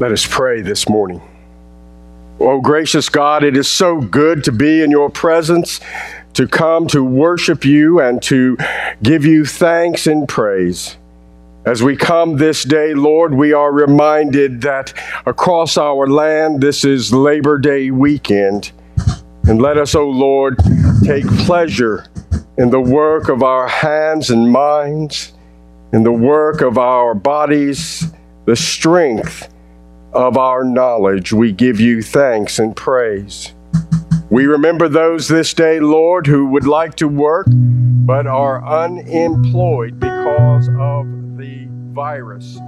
Let us pray this morning. Oh, gracious God, it is so good to be in your presence, to come to worship you and to give you thanks and praise. As we come this day, Lord, we are reminded that across our land, this is Labor Day weekend. And let us, O oh Lord, take pleasure in the work of our hands and minds, in the work of our bodies, the strength of our knowledge, we give you thanks and praise. We remember those this day, Lord, who would like to work but are unemployed because of the virus.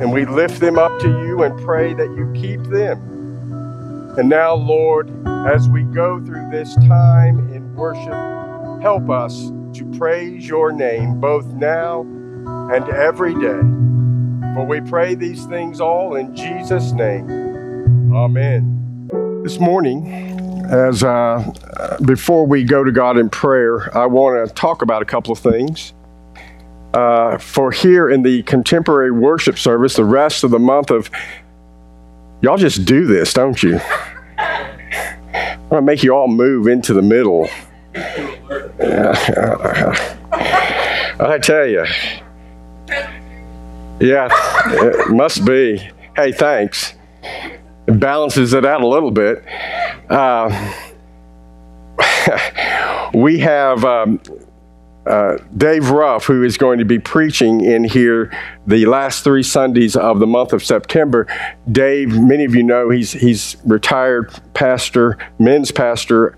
And we lift them up to you and pray that you keep them. And now, Lord, as we go through this time in worship, help us to praise your name both now and every day. For we pray these things all in Jesus' name. Amen. This morning, as uh, before we go to God in prayer, I want to talk about a couple of things. Uh, for here in the contemporary worship service, the rest of the month of y'all just do this, don't you? I want to make you all move into the middle. I tell you. Yeah, it must be. Hey, thanks. It balances it out a little bit. Uh, we have um, uh, Dave Ruff, who is going to be preaching in here the last three Sundays of the month of September. Dave, many of you know, he's he's retired pastor, men's pastor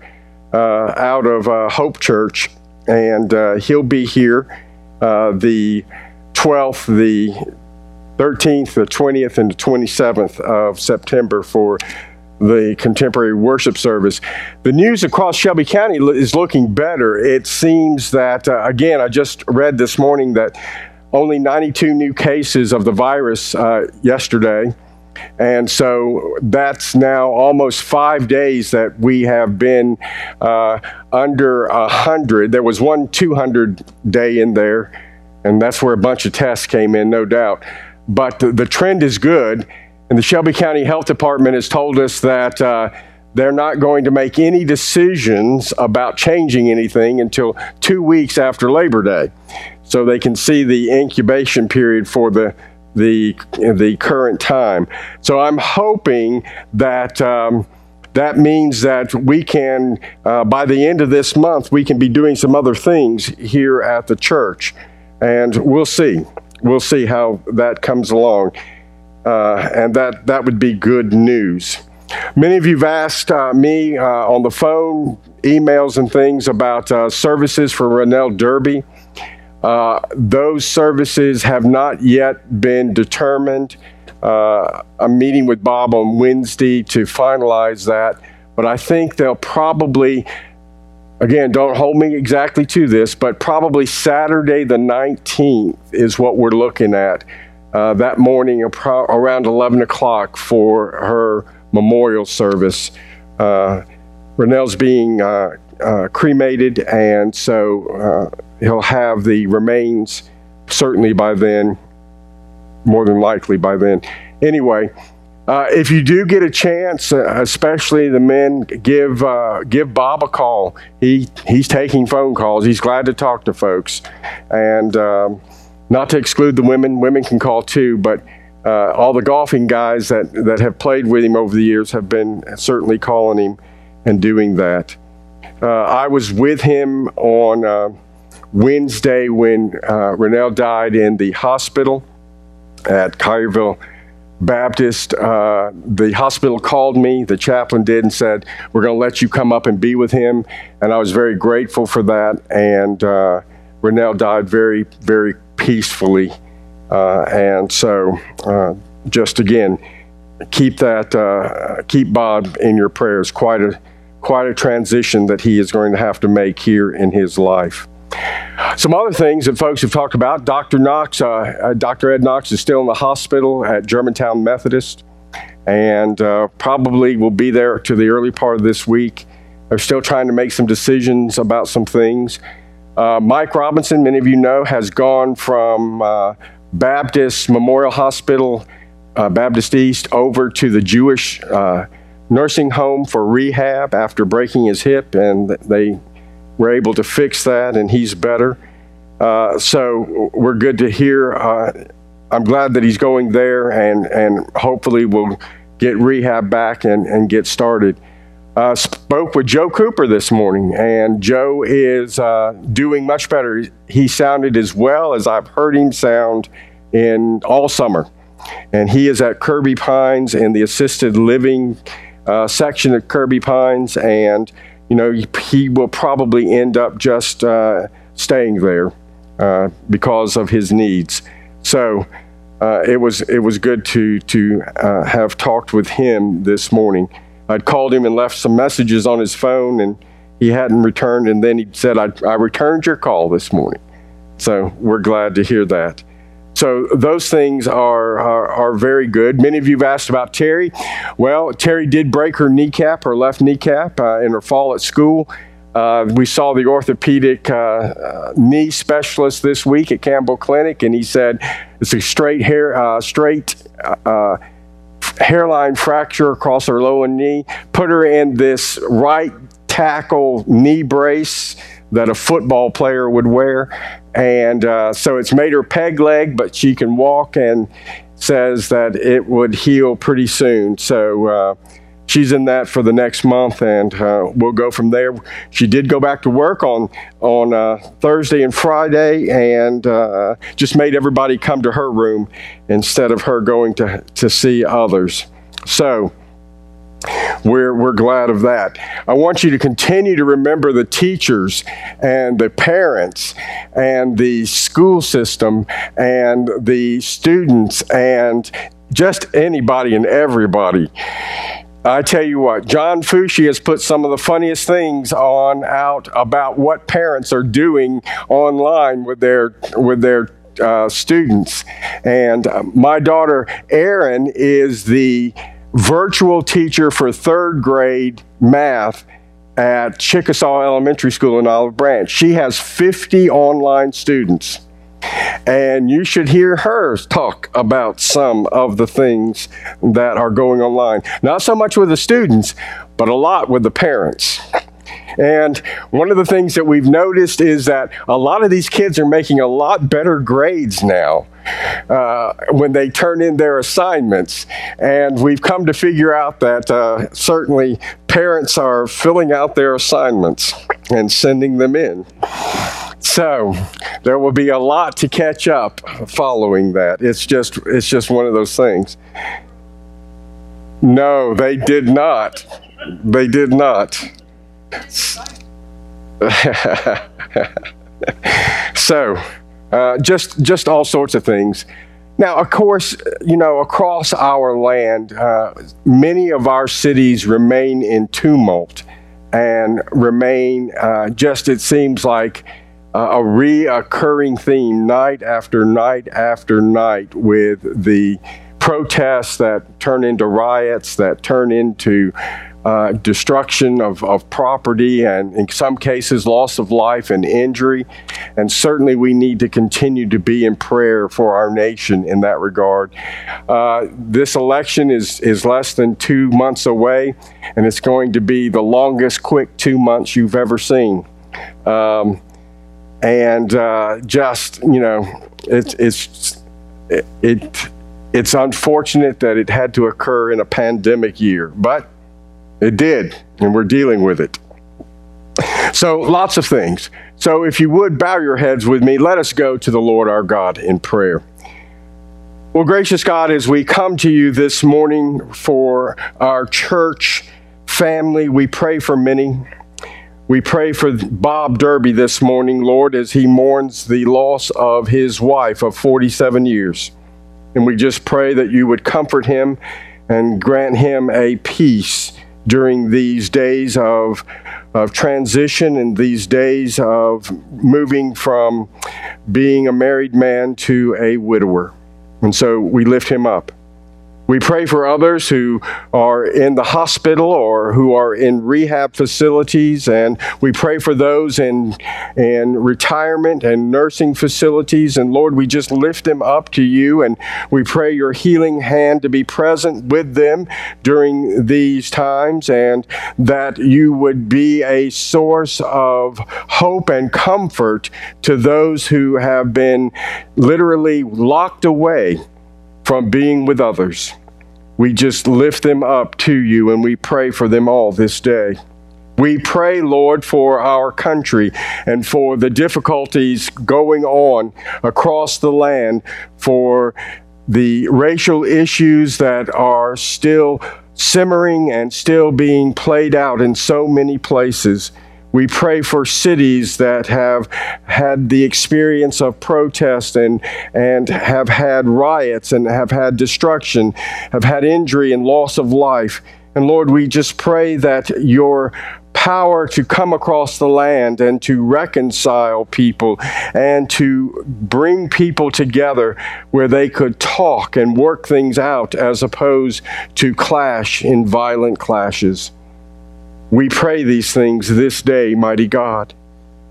uh, out of uh, Hope Church, and uh, he'll be here uh, the 12th, the 13th, the 20th, and the 27th of September for the contemporary worship service. The news across Shelby County is looking better. It seems that, uh, again, I just read this morning that only 92 new cases of the virus uh, yesterday. And so that's now almost five days that we have been uh, under 100. There was one 200 day in there and that's where a bunch of tests came in, no doubt. But the, the trend is good, and the Shelby County Health Department has told us that uh, they're not going to make any decisions about changing anything until two weeks after Labor Day. So they can see the incubation period for the the the current time. So I'm hoping that um, that means that we can, uh, by the end of this month, we can be doing some other things here at the church and we'll see. We'll see how that comes along, uh, and that that would be good news. Many of you've asked uh, me uh, on the phone, emails, and things about uh, services for Rennell Derby. Uh, those services have not yet been determined. Uh, I'm meeting with Bob on Wednesday to finalize that, but I think they'll probably Again, don't hold me exactly to this, but probably Saturday the 19th is what we're looking at uh, that morning around 11 o'clock for her memorial service. Uh, being uh, uh cremated, and so uh, he'll have the remains certainly by then, more than likely by then. Anyway, uh, if you do get a chance, uh, especially the men, give uh, give Bob a call. He he's taking phone calls. He's glad to talk to folks, and um, not to exclude the women. Women can call too, but uh, all the golfing guys that that have played with him over the years have been certainly calling him and doing that. Uh, I was with him on uh, Wednesday when Rennell died in the hospital at Collierville Baptist, uh, the hospital called me, the chaplain did, and said, We're going to let you come up and be with him. And I was very grateful for that. And uh, Rennell died very, very peacefully. Uh, and so, uh, just again, keep that, uh, keep Bob in your prayers. Quite a, quite a transition that he is going to have to make here in his life. Some other things that folks have talked about Dr. Knox, uh, uh Dr. Ed Knox is still in the hospital at Germantown Methodist and uh, probably will be there to the early part of this week. They're still trying to make some decisions about some things. Uh, Mike Robinson, many of you know, has gone from uh, Baptist Memorial Hospital Baptist East over to the Jewish nursing home for rehab after breaking his hip, and they were able to fix that, and he's better. Uh, so we're good to hear. Uh, I'm glad that he's going there, and and hopefully we'll get rehab back and, and get started. Uh, spoke with Joe Cooper this morning, and Joe is uh, doing much better. He sounded as well as I've heard him sound in all summer. And he is at Kirby Pines in the assisted living uh, section of Kirby Pines, and you know he will probably end up just uh, staying there uh, because of his needs. So uh, it was it was good to to uh, have talked with him this morning. I'd called him and left some messages on his phone, and he hadn't returned. And then he said, I, I returned your call this morning." So we're glad to hear that. So those things are, are, are, very good. Many of you have asked about Terry. Well, Terry did break her kneecap, her left kneecap, uh, in her fall at school. Uh, we saw the orthopedic uh, uh knee specialist this week at Campbell Clinic, and he said it's a straight hair, uh, straight uh, hairline fracture across her lower knee. Put her in this right tackle knee brace that a football player would wear. And uh, so it's made her peg leg, but she can walk and says that it would heal pretty soon. So uh, she's in that for the next month, and uh, we'll go from there. She did go back to work on on uh, Thursday and Friday, and uh, just made everybody come to her room instead of her going to to see others. So we're, we're glad of that. I want you to continue to remember the teachers and the parents and the school system and the students and just anybody and everybody. I tell you what, John Fushi has put some of the funniest things on out about what parents are doing online with their with their uh, students. And uh, my daughter Erin is the virtual teacher for third grade math at Chickasaw Elementary School in Olive Branch. She has 50 online students. And you should hear her talk about some of the things that are going online. Not so much with the students, but a lot with the parents. And one of the things that we've noticed is that a lot of these kids are making a lot better grades now uh, when they turn in their assignments. And we've come to figure out that uh, certainly parents are filling out their assignments and sending them in. So there will be a lot to catch up following that. It's just it's just one of those things. No, they did not. They did not. so, uh, just just all sorts of things. Now, of course, you know, across our land, uh, many of our cities remain in tumult and remain uh, just, it seems like, uh, a reoccurring theme night after night after night with the protests that turn into riots, that turn into uh, destruction of, of property and in some cases loss of life and injury. And certainly we need to continue to be in prayer for our nation in that regard. Uh, this election is, is less than two months away, and it's going to be the longest quick two months you've ever seen. Um, and uh, just, you know, it, it's, it, it, it's unfortunate that it had to occur in a pandemic year, but it did, and we're dealing with it. So, lots of things. So, if you would bow your heads with me, let us go to the Lord our God in prayer. Well, gracious God, as we come to you this morning for our church family, we pray for many. We pray for Bob Derby this morning, Lord, as he mourns the loss of his wife of 47 years. And we just pray that you would comfort him and grant him a peace during these days of, of transition and these days of moving from being a married man to a widower. And so we lift him up. We pray for others who are in the hospital or who are in rehab facilities, and we pray for those in, in retirement and nursing facilities. And Lord, we just lift them up to you, and we pray your healing hand to be present with them during these times, and that you would be a source of hope and comfort to those who have been literally locked away from being with others. We just lift them up to you and we pray for them all this day. We pray, Lord, for our country and for the difficulties going on across the land, for the racial issues that are still simmering and still being played out in so many places. We pray for cities that have had the experience of protest and, and have had riots and have had destruction, have had injury and loss of life. And Lord, we just pray that your power to come across the land and to reconcile people and to bring people together where they could talk and work things out as opposed to clash in violent clashes. We pray these things this day, mighty God.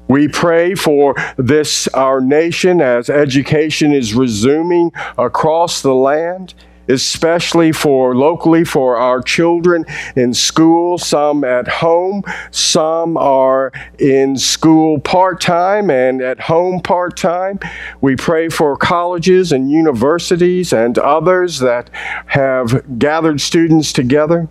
We pray for this, our nation, as education is resuming across the land, especially for locally for our children in school, some at home, some are in school part time and at home part time. We pray for colleges and universities and others that have gathered students together.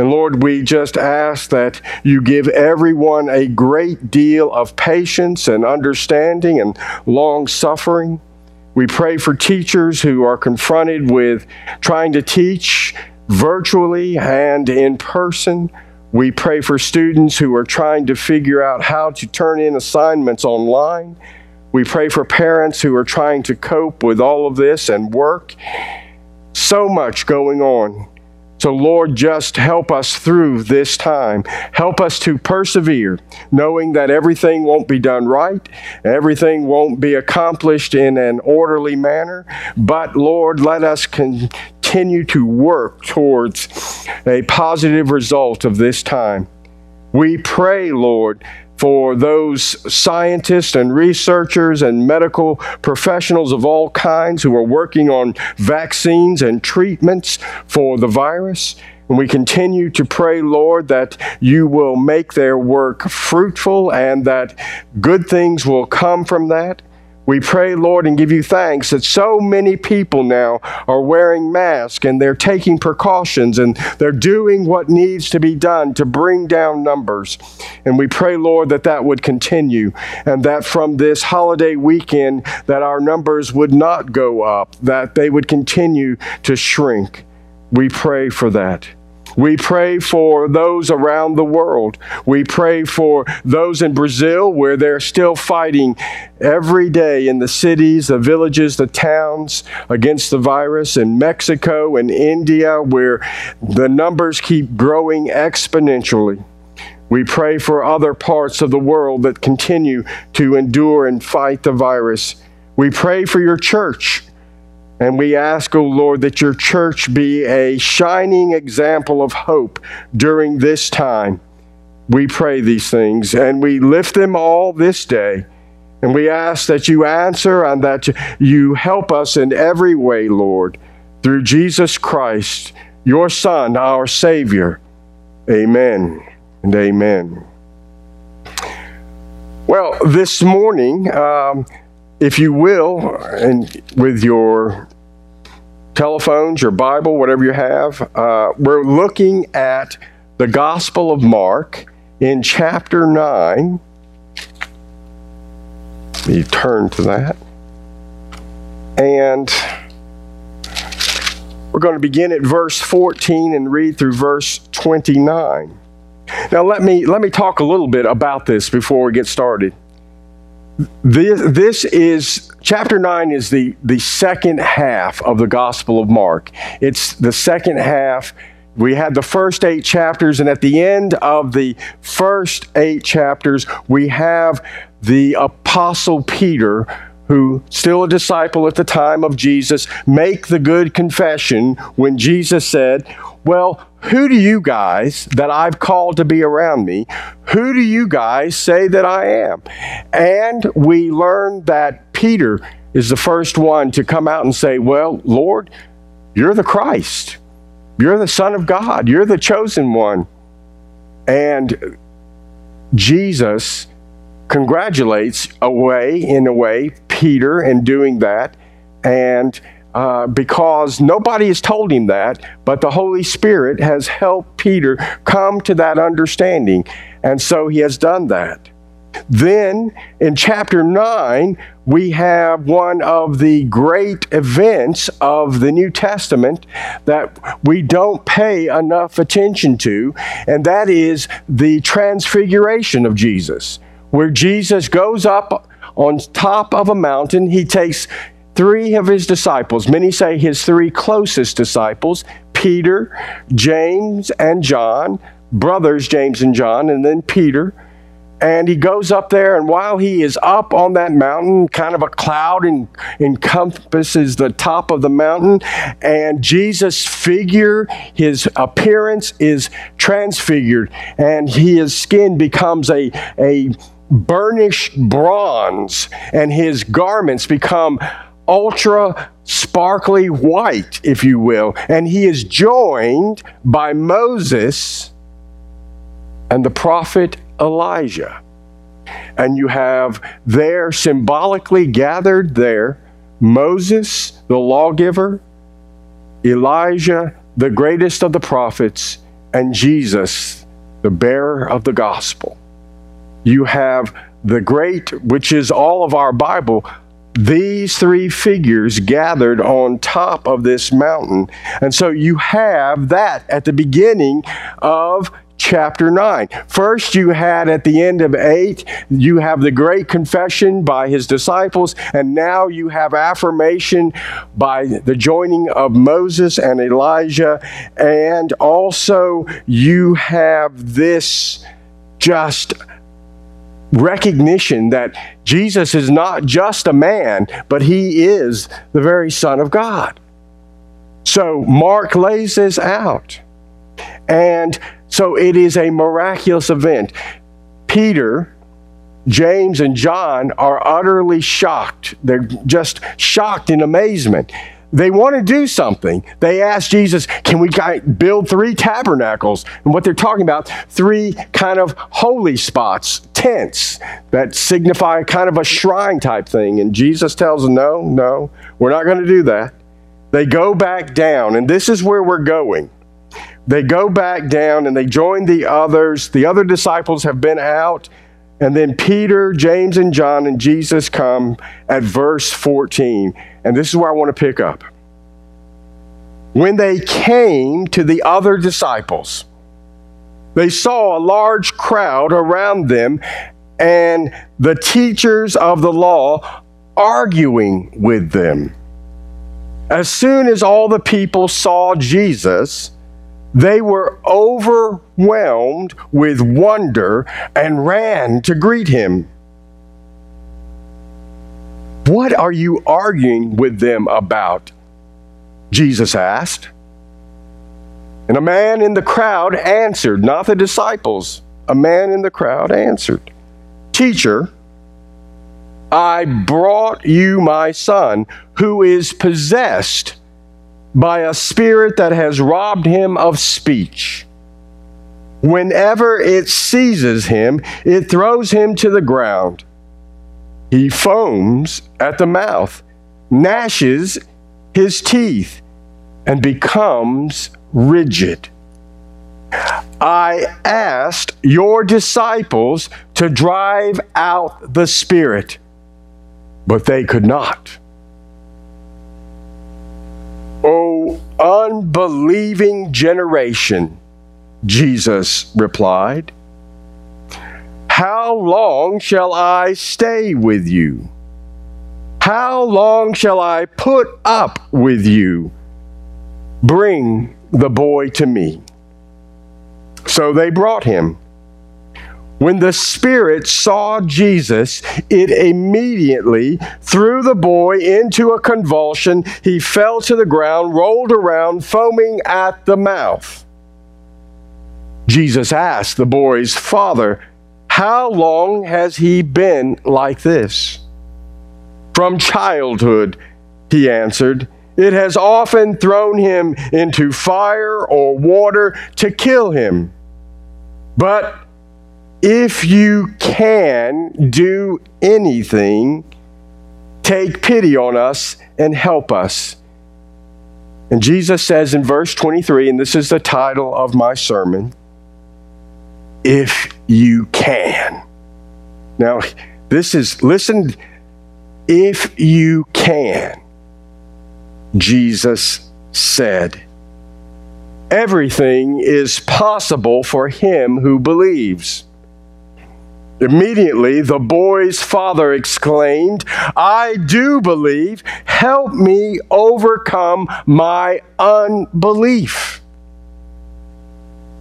And Lord, we just ask that you give everyone a great deal of patience and understanding and long suffering. We pray for teachers who are confronted with trying to teach virtually and in person. We pray for students who are trying to figure out how to turn in assignments online. We pray for parents who are trying to cope with all of this and work. So much going on. So, Lord, just help us through this time. Help us to persevere, knowing that everything won't be done right, everything won't be accomplished in an orderly manner. But, Lord, let us continue to work towards a positive result of this time. We pray, Lord, for those scientists and researchers and medical professionals of all kinds who are working on vaccines and treatments for the virus. And we continue to pray, Lord, that you will make their work fruitful and that good things will come from that. We pray, Lord, and give you thanks that so many people now are wearing masks and they're taking precautions and they're doing what needs to be done to bring down numbers. And we pray, Lord, that that would continue and that from this holiday weekend that our numbers would not go up, that they would continue to shrink. We pray for that. We pray for those around the world. We pray for those in Brazil where they're still fighting every day in the cities, the villages, the towns against the virus, in Mexico and India where the numbers keep growing exponentially. We pray for other parts of the world that continue to endure and fight the virus. We pray for your church and we ask, O oh Lord, that your church be a shining example of hope during this time. We pray these things and we lift them all this day. And we ask that you answer and that you help us in every way, Lord, through Jesus Christ, your Son, our Savior. Amen and amen. Well, this morning, um, if you will, and with your telephones, your Bible, whatever you have, uh, we're looking at the Gospel of Mark in chapter 9. You turn to that. And we're going to begin at verse 14 and read through verse 29. Now let me let me talk a little bit about this before we get started this, this is chapter 9 is the, the second half of the Gospel of Mark. It's the second half. We had the first eight chapters, and at the end of the first eight chapters, we have the Apostle Peter who still a disciple at the time of Jesus, make the good confession when Jesus said, Well, who do you guys that I've called to be around me, who do you guys say that I am? And we learn that Peter is the first one to come out and say, Well, Lord, you're the Christ. You're the Son of God. You're the chosen one. And Jesus congratulates away, in a way, Peter in doing that. And uh, because nobody has told him that, but the Holy Spirit has helped Peter come to that understanding. And so he has done that. Then in chapter 9, we have one of the great events of the New Testament that we don't pay enough attention to, and that is the transfiguration of Jesus, where Jesus goes up on top of a mountain. He takes three of his disciples, many say his three closest disciples, Peter, James, and John, brothers James and John, and then Peter. And he goes up there, and while he is up on that mountain, kind of a cloud en- encompasses the top of the mountain, and Jesus' figure, his appearance is transfigured, and his skin becomes a, a burnished bronze, and his garments become ultra sparkly white, if you will. And he is joined by Moses and the prophet Elijah. And you have there symbolically gathered there Moses, the lawgiver, Elijah, the greatest of the prophets, and Jesus, the bearer of the gospel. You have the great, which is all of our Bible, these three figures gathered on top of this mountain. And so you have that at the beginning of chapter 9. First, you had at the end of 8, you have the great confession by his disciples, and now you have affirmation by the joining of Moses and Elijah, and also you have this just recognition that Jesus is not just a man, but he is the very Son of God. So Mark lays this out. And so it is a miraculous event. Peter, James, and John are utterly shocked. They're just shocked in amazement they want to do something. They ask Jesus, can we build three tabernacles? And what they're talking about, three kind of holy spots, tents that signify kind of a shrine type thing. And Jesus tells them, no, no, we're not going to do that. They go back down, and this is where we're going. They go back down and they join the others. The other disciples have been out. And then Peter, James, and John and Jesus come at verse 14. And this is where I want to pick up. When they came to the other disciples, they saw a large crowd around them and the teachers of the law arguing with them. As soon as all the people saw Jesus, they were overwhelmed with wonder and ran to greet him. What are you arguing with them about? Jesus asked. And a man in the crowd answered, not the disciples. A man in the crowd answered, Teacher, I brought you my son who is possessed by a spirit that has robbed him of speech. Whenever it seizes him, it throws him to the ground. He foams at the mouth, gnashes his teeth, and becomes rigid. I asked your disciples to drive out the spirit, but they could not. O unbelieving generation, Jesus replied, How long shall I stay with you? How long shall I put up with you? Bring the boy to me. So they brought him. When the spirit saw Jesus, it immediately threw the boy into a convulsion. He fell to the ground, rolled around, foaming at the mouth. Jesus asked the boy's father, How long has he been like this? From childhood, he answered. It has often thrown him into fire or water to kill him. But if you can do anything, take pity on us and help us. And Jesus says in verse 23, and this is the title of my sermon if you can. Now, this is, listen, if you can, Jesus said. Everything is possible for him who believes. Immediately, the boy's father exclaimed, I do believe. Help me overcome my unbelief.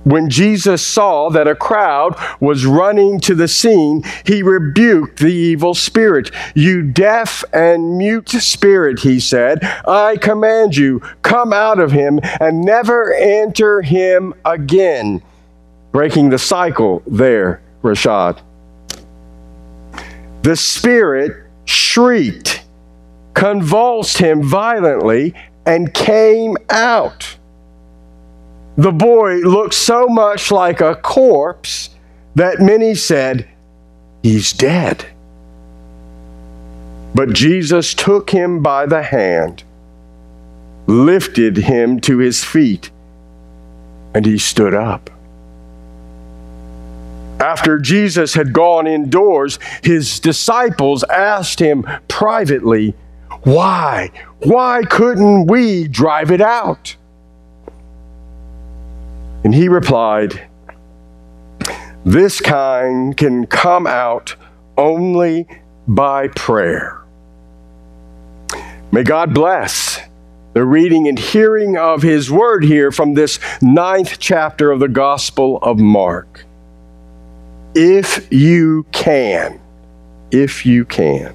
When Jesus saw that a crowd was running to the scene, he rebuked the evil spirit. You deaf and mute spirit, he said, I command you, come out of him and never enter him again. Breaking the cycle there, Rashad. The spirit shrieked, convulsed him violently, and came out. The boy looked so much like a corpse that many said, He's dead. But Jesus took him by the hand, lifted him to his feet, and he stood up. After Jesus had gone indoors, his disciples asked him privately, Why? Why couldn't we drive it out? And he replied, This kind can come out only by prayer. May God bless the reading and hearing of his word here from this ninth chapter of the Gospel of Mark if you can. If you can.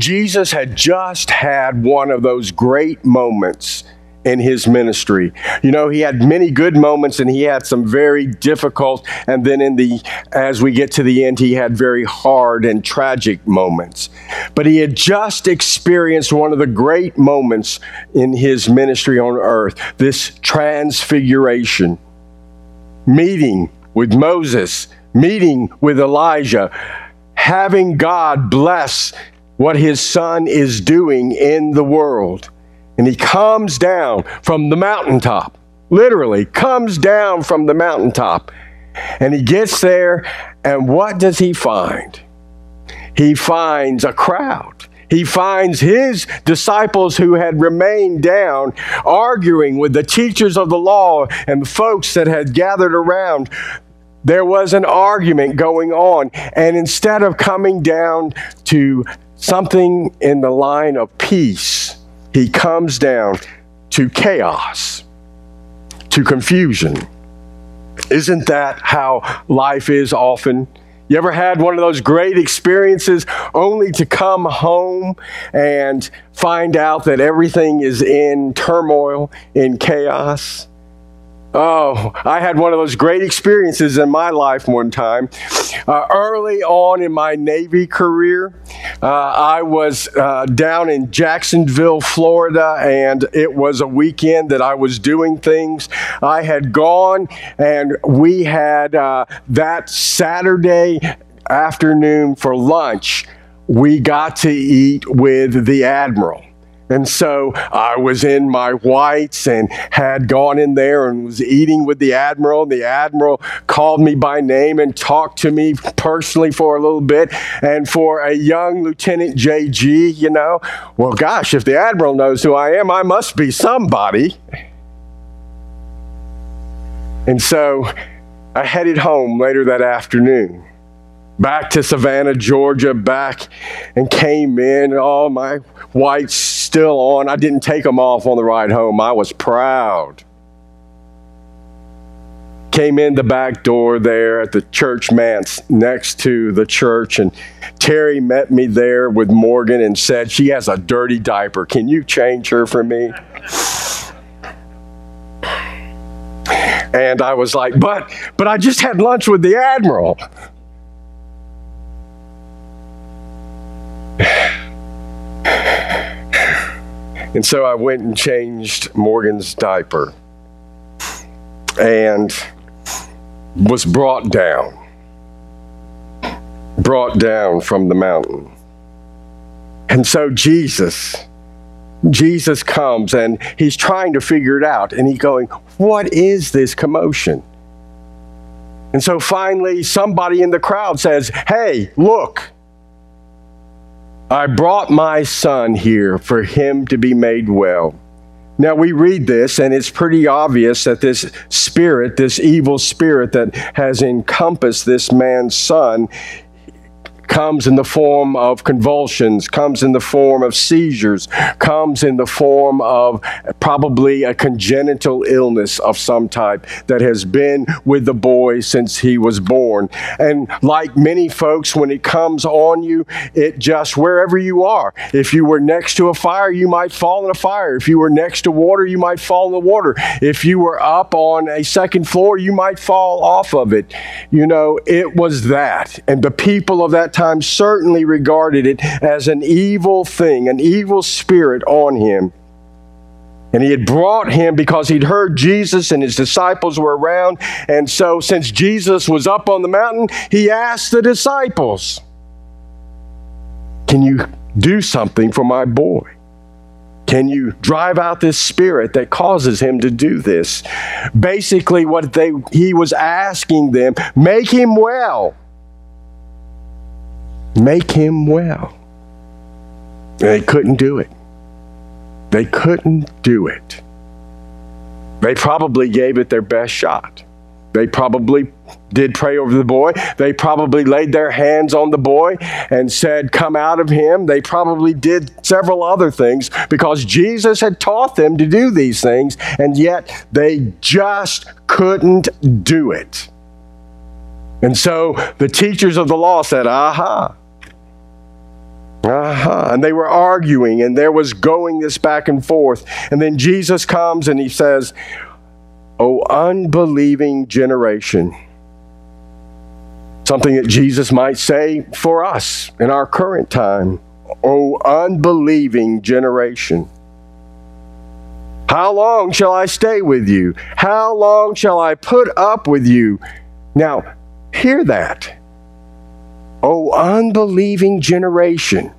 Jesus had just had one of those great moments in his ministry. You know, he had many good moments and he had some very difficult and then in the as we get to the end he had very hard and tragic moments. But he had just experienced one of the great moments in his ministry on earth, this transfiguration. Meeting with Moses, meeting with Elijah, having God bless what his son is doing in the world and he comes down from the mountaintop, literally comes down from the mountaintop. And he gets there, and what does he find? He finds a crowd. He finds his disciples who had remained down arguing with the teachers of the law and the folks that had gathered around. There was an argument going on. And instead of coming down to something in the line of peace, he comes down to chaos, to confusion. Isn't that how life is often? You ever had one of those great experiences only to come home and find out that everything is in turmoil, in chaos? Oh, I had one of those great experiences in my life one time. Uh, early on in my Navy career, uh, I was uh, down in Jacksonville, Florida, and it was a weekend that I was doing things. I had gone, and we had uh, that Saturday afternoon for lunch, we got to eat with the Admiral. And so I was in my whites and had gone in there and was eating with the admiral. And the admiral called me by name and talked to me personally for a little bit. And for a young Lieutenant JG, you know, well, gosh, if the admiral knows who I am, I must be somebody. And so I headed home later that afternoon. back to Savannah, Georgia, back and came in. All my whites still on. I didn't take them off on the ride home. I was proud. Came in the back door there at the church manse next to the church, and Terry met me there with Morgan and said, She has a dirty diaper. Can you change her for me? And I was like, but but I just had lunch with the admiral. And so I went and changed Morgan's diaper and was brought down. Brought down from the mountain. And so Jesus, Jesus comes and he's trying to figure it out. And he's going, What is this commotion? And so finally, somebody in the crowd says, Hey, look, I brought my son here for him to be made well. Now we read this, and it's pretty obvious that this spirit, this evil spirit that has encompassed this man's son, comes in the form of convulsions, comes in the form of seizures, comes in the form of probably a congenital illness of some type that has been with the boy since he was born. And like many folks, when it comes on you, it just wherever you are. If you were next to a fire, you might fall in a fire. If you were next to water, you might fall in the water. If you were up on a second floor, you might fall off of it. You know, it was that. And the people of that time certainly regarded it as an evil thing, an evil spirit on him. And he had brought him because he'd heard Jesus and his disciples were around. And so, since Jesus was up on the mountain, he asked the disciples, Can you do something for my boy? Can you drive out this spirit that causes him to do this? Basically, what they, he was asking them, make him well. Make him well. They couldn't do it. They couldn't do it. They probably gave it their best shot. They probably did pray over the boy. They probably laid their hands on the boy and said, Come out of him. They probably did several other things because Jesus had taught them to do these things, and yet they just couldn't do it. And so the teachers of the law said, Aha, uh-huh. And they were arguing, and there was going this back and forth. And then Jesus comes and he says, O unbelieving generation. Something that Jesus might say for us in our current time. O unbelieving generation. How long shall I stay with you? How long shall I put up with you? Now, hear that. O unbelieving generation,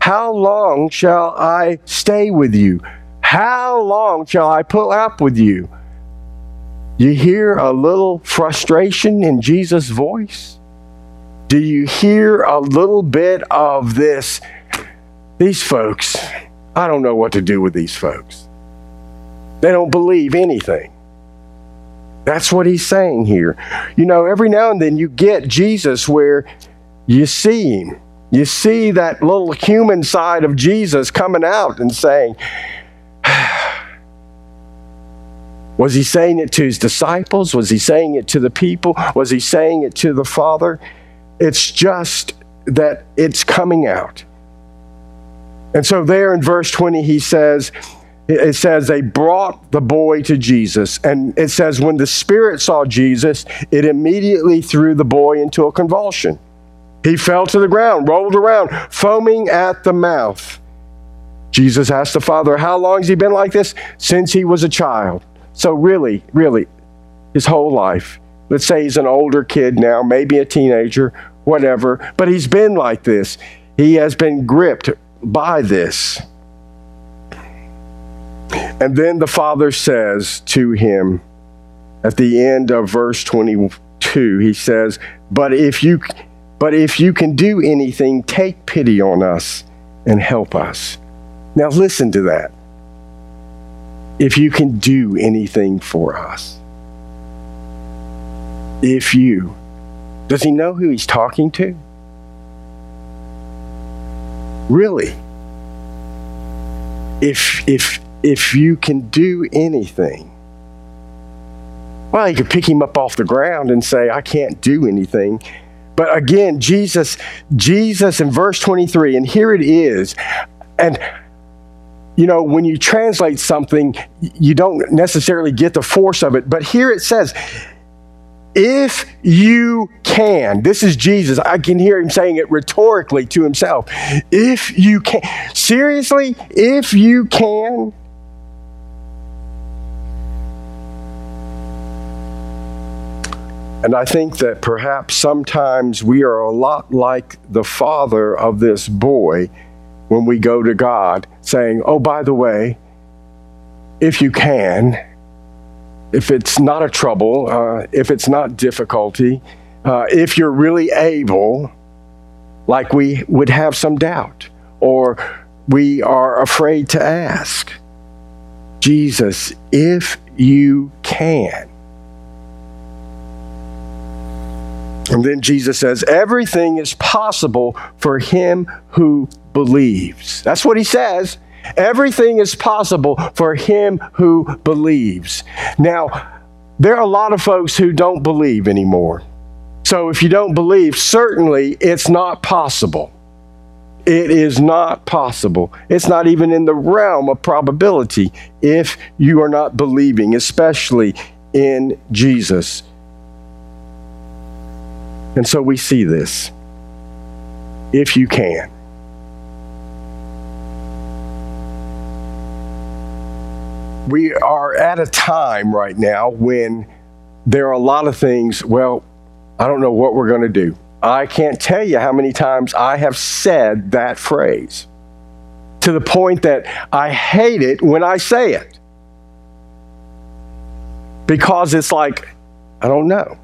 how long shall I stay with you? How long shall I put up with you? You hear a little frustration in Jesus' voice? Do you hear a little bit of this? These folks, I don't know what to do with these folks. They don't believe anything. That's what he's saying here. You know, every now and then you get Jesus where you see him. You see that little human side of Jesus coming out and saying, Was he saying it to his disciples? Was he saying it to the people? Was he saying it to the Father? It's just that it's coming out. And so, there in verse 20, he says, it says they brought the boy to Jesus. And it says, when the Spirit saw Jesus, it immediately threw the boy into a convulsion. He fell to the ground, rolled around, foaming at the mouth. Jesus asked the father, How long has he been like this? Since he was a child. So, really, really, his whole life. Let's say he's an older kid now, maybe a teenager, whatever, but he's been like this. He has been gripped by this. And then the father says to him at the end of verse 22, he says, But if you but if you can do anything, take pity on us and help us. Now, listen to that. If you can do anything for us, if you Does he know who he's talking to? Really? If if if you can do anything, well, you could pick him up off the ground and say, I can't do anything. But again, Jesus, Jesus in verse 23, and here it is. And you know, when you translate something, you don't necessarily get the force of it. But here it says, if you can, this is Jesus. I can hear him saying it rhetorically to himself. If you can, seriously, if you can, And I think that perhaps sometimes we are a lot like the father of this boy when we go to God, saying, Oh, by the way, if you can, if it's not a trouble, uh, if it's not difficulty, uh, if you're really able, like we would have some doubt, or we are afraid to ask, Jesus, if you can. And then Jesus says, Everything is possible for him who believes. That's what he says. Everything is possible for him who believes. Now, there are a lot of folks who don't believe anymore. So if you don't believe, certainly it's not possible. It is not possible. It's not even in the realm of probability if you are not believing, especially in Jesus. And so we see this. If you can. We are at a time right now when there are a lot of things, well, I don't know what we're going to do. I can't tell you how many times I have said that phrase to the point that I hate it when I say it. Because it's like, I don't know.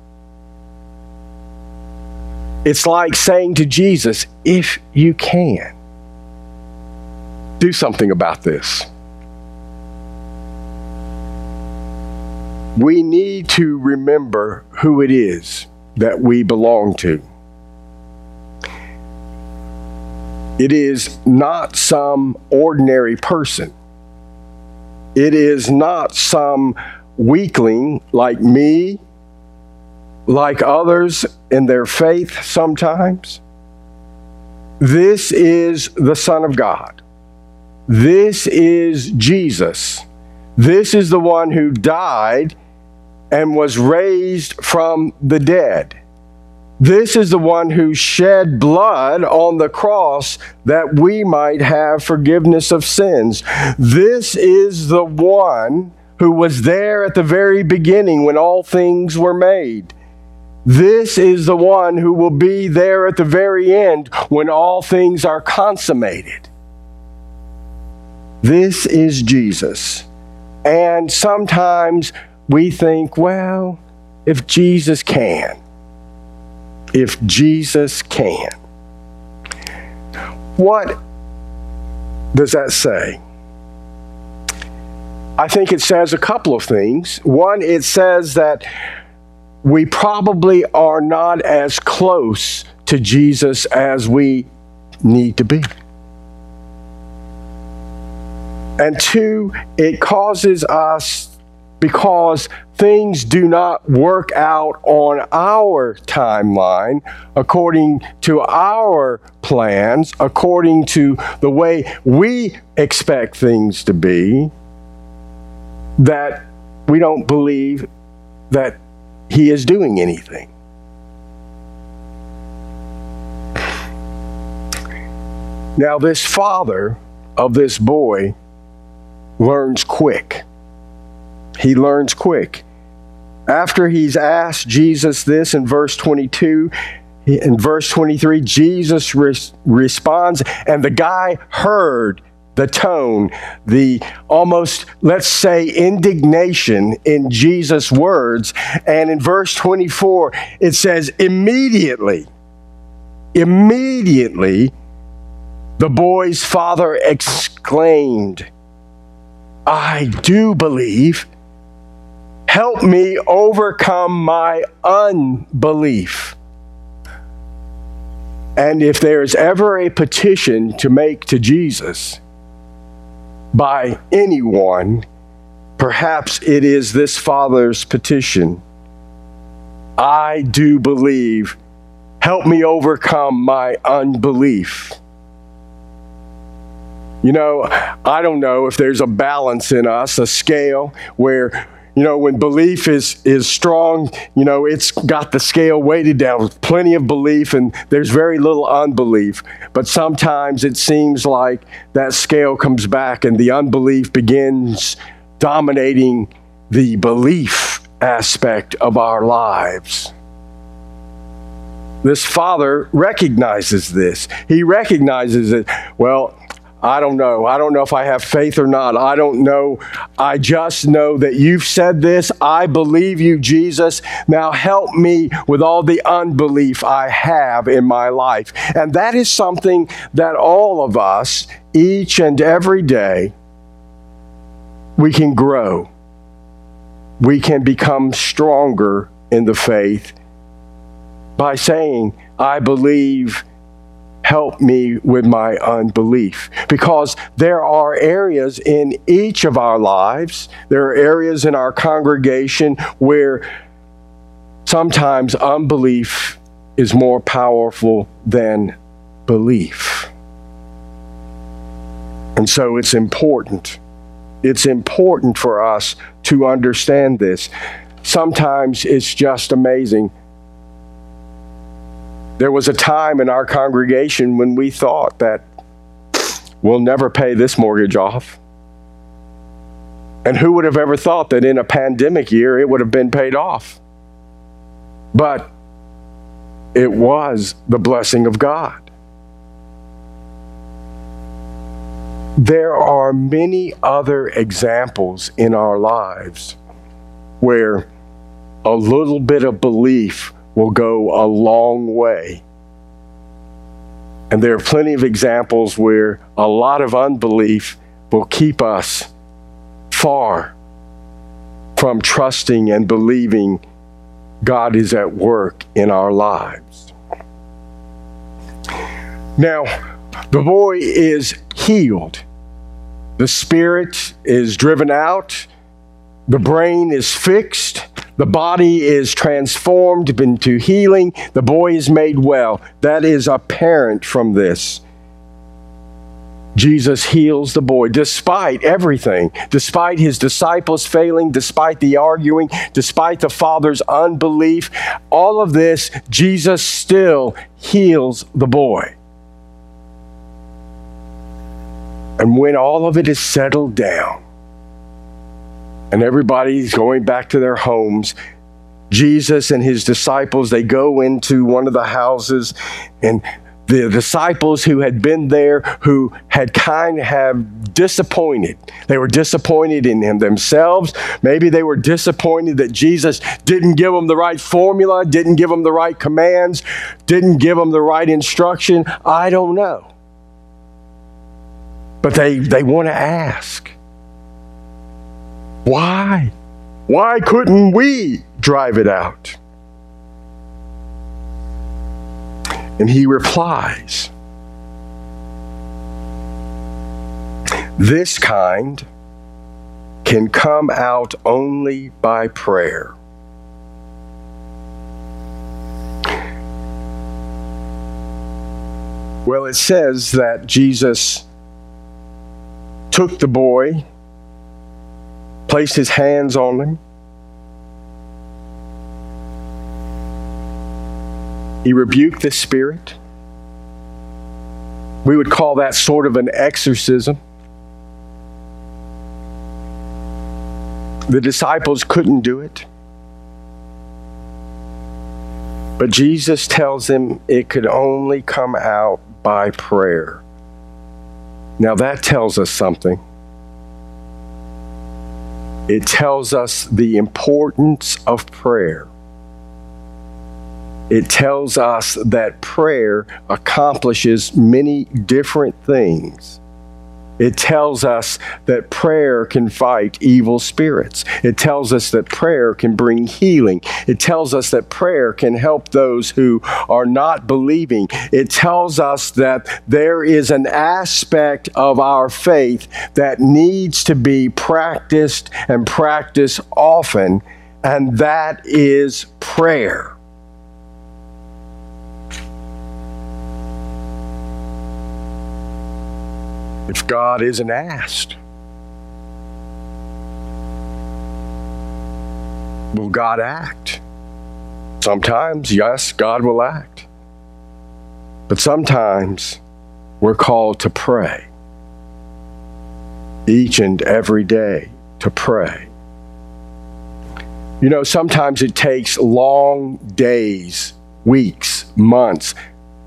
It's like saying to Jesus, if you can, do something about this. We need to remember who it is that we belong to. It is not some ordinary person. It is not some weakling like me like others in their faith sometimes. This is the Son of God. This is Jesus. This is the one who died and was raised from the dead. This is the one who shed blood on the cross that we might have forgiveness of sins. This is the one who was there at the very beginning when all things were made. This is the one who will be there at the very end when all things are consummated. This is Jesus. And sometimes we think, well, if Jesus can, if Jesus can. What does that say? I think it says a couple of things. One, it says that we probably are not as close to Jesus as we need to be. And two, it causes us, because things do not work out on our timeline, according to our plans, according to the way we expect things to be, that we don't believe that he is doing anything. Now, this father of this boy learns quick. He learns quick. After he's asked Jesus this in verse 22, in verse 23, Jesus res- responds, and the guy heard the tone, the almost, let's say, indignation in Jesus' words. And in verse 24, it says, immediately, immediately, the boy's father exclaimed, I do believe. Help me overcome my unbelief. And if there is ever a petition to make to Jesus by anyone, perhaps it is this Father's petition. I do believe. Help me overcome my unbelief. You know, I don't know if there's a balance in us, a scale where you know when belief is is strong you know it's got the scale weighted down. Plenty of belief and there's very little unbelief. But sometimes it seems like that scale comes back and the unbelief begins dominating the belief aspect of our lives. This father recognizes this. He recognizes it. well I don't know. I don't know if I have faith or not. I don't know. I just know that you've said this. I believe you, Jesus. Now help me with all the unbelief I have in my life. And that is something that all of us, each and every day, we can grow. We can become stronger in the faith by saying, I believe help me with my unbelief. Because there are areas in each of our lives, there are areas in our congregation where sometimes unbelief is more powerful than belief. And so it's important. It's important for us to understand this. Sometimes it's just amazing there was a time in our congregation when we thought that we'll never pay this mortgage off. And who would have ever thought that in a pandemic year it would have been paid off? But it was the blessing of God. There are many other examples in our lives where a little bit of belief will go a long way. And there are plenty of examples where a lot of unbelief will keep us far from trusting and believing God is at work in our lives. Now, the boy is healed. The spirit is driven out. The brain is fixed. The body is transformed into healing. The boy is made well. That is apparent from this. Jesus heals the boy despite everything, despite his disciples failing, despite the arguing, despite the father's unbelief. All of this, Jesus still heals the boy. And when all of it is settled down, and everybody's going back to their homes. Jesus and his disciples, they go into one of the houses, and the disciples who had been there, who had kind of have disappointed. They were disappointed in him themselves. Maybe they were disappointed that Jesus didn't give them the right formula, didn't give them the right commands, didn't give them the right instruction. I don't know. But they, they want to ask. Why? Why couldn't we drive it out? And he replies, This kind can come out only by prayer. Well, it says that Jesus took the boy placed his hands on him. He rebuked the spirit. We would call that sort of an exorcism. The disciples couldn't do it. But Jesus tells them it could only come out by prayer. Now that tells us something. It tells us the importance of prayer. It tells us that prayer accomplishes many different things. It tells us that prayer can fight evil spirits. It tells us that prayer can bring healing. It tells us that prayer can help those who are not believing. It tells us that there is an aspect of our faith that needs to be practiced and practiced often, and that is prayer. If God isn't asked? Will God act? Sometimes, yes, God will act. But sometimes we're called to pray. Each and every day to pray. You know, sometimes it takes long days, weeks, months,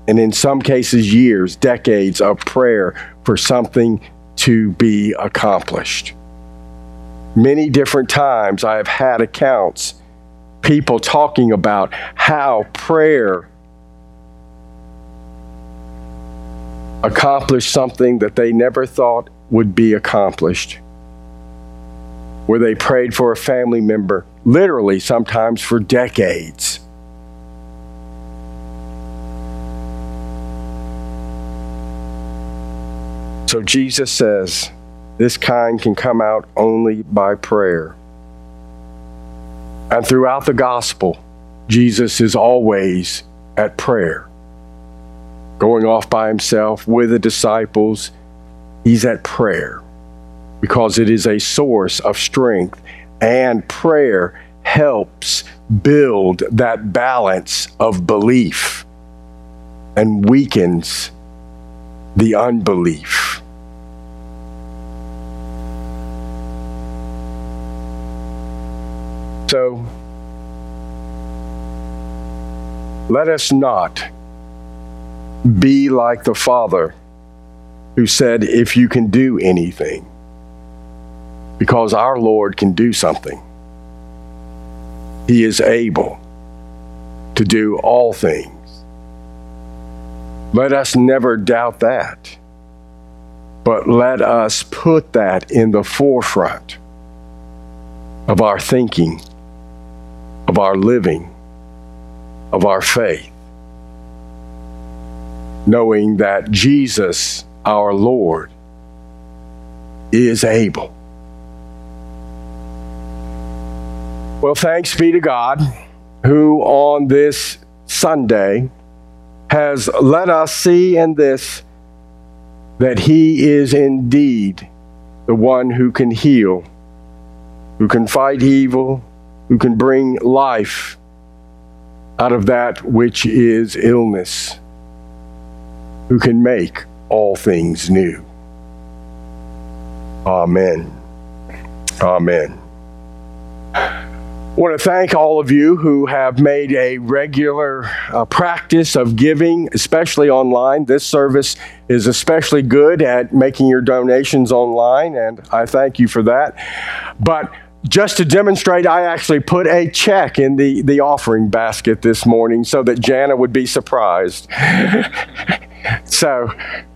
and in some cases, years, decades of prayer for something to be accomplished. Many different times I have had accounts, people talking about how prayer accomplished something that they never thought would be accomplished. Where they prayed for a family member, literally sometimes for decades. So Jesus says this kind can come out only by prayer. And throughout the gospel, Jesus is always at prayer. Going off by himself with the disciples, he's at prayer because it is a source of strength, and prayer helps build that balance of belief and weakens the unbelief. So let us not be like the Father who said, If you can do anything, because our Lord can do something. He is able to do all things. Let us never doubt that, but let us put that in the forefront of our thinking of our living, of our faith, knowing that Jesus, our Lord, is able. Well, thanks be to God who on this Sunday has let us see in this that He is indeed the one who can heal, who can fight evil, who can bring life out of that which is illness, who can make all things new. Amen. Amen. I want to thank all of you who have made a regular uh, practice of giving, especially online. This service is especially good at making your donations online, and I thank you for that. But just to demonstrate, I actually put a check in the, the offering basket this morning so that Jana would be surprised. so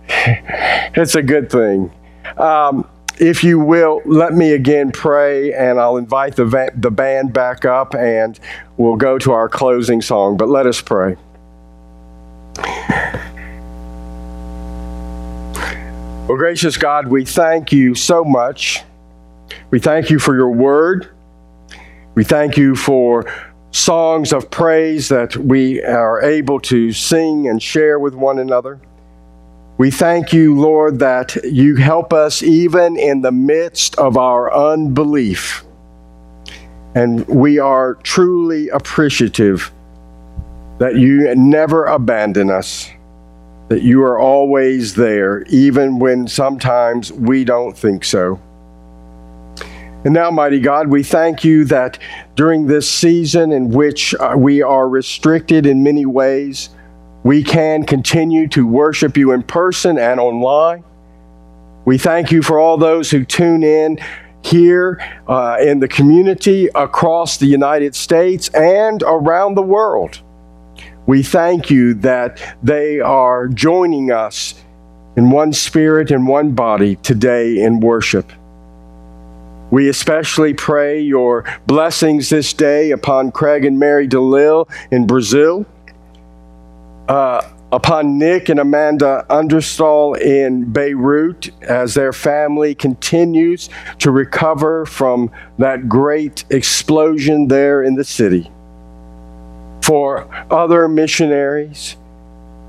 it's a good thing. Um, if you will, let me again pray, and I'll invite the, va- the band back up and we'll go to our closing song. But let us pray. Well, gracious God, we thank you so much we thank you for your word. We thank you for songs of praise that we are able to sing and share with one another. We thank you, Lord, that you help us even in the midst of our unbelief. And we are truly appreciative that you never abandon us, that you are always there, even when sometimes we don't think so. And now, mighty God, we thank you that during this season in which uh, we are restricted in many ways, we can continue to worship you in person and online. We thank you for all those who tune in here uh, in the community across the United States and around the world. We thank you that they are joining us in one spirit and one body today in worship. We especially pray your blessings this day upon Craig and Mary DeLille in Brazil, uh, upon Nick and Amanda Understall in Beirut as their family continues to recover from that great explosion there in the city. For other missionaries,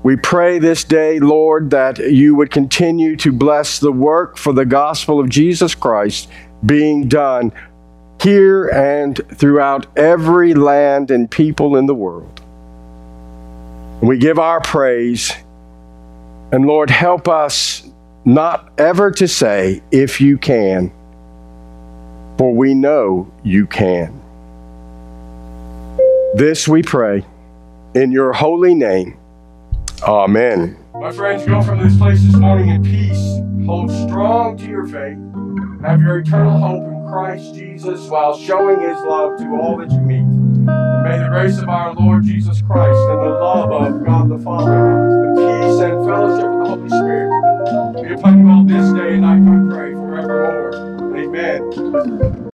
we pray this day, Lord, that you would continue to bless the work for the gospel of Jesus Christ being done here and throughout every land and people in the world. We give our praise, and Lord, help us not ever to say, if you can, for we know you can. This we pray in your holy name. Amen. My friends, go from this place this morning in peace. Hold strong to your faith. Have your eternal hope in Christ Jesus while showing his love to all that you meet. And may the grace of our Lord Jesus Christ and the love of God the Father, the peace and fellowship of the Holy Spirit be upon you all this day and night. I pray forevermore. Amen.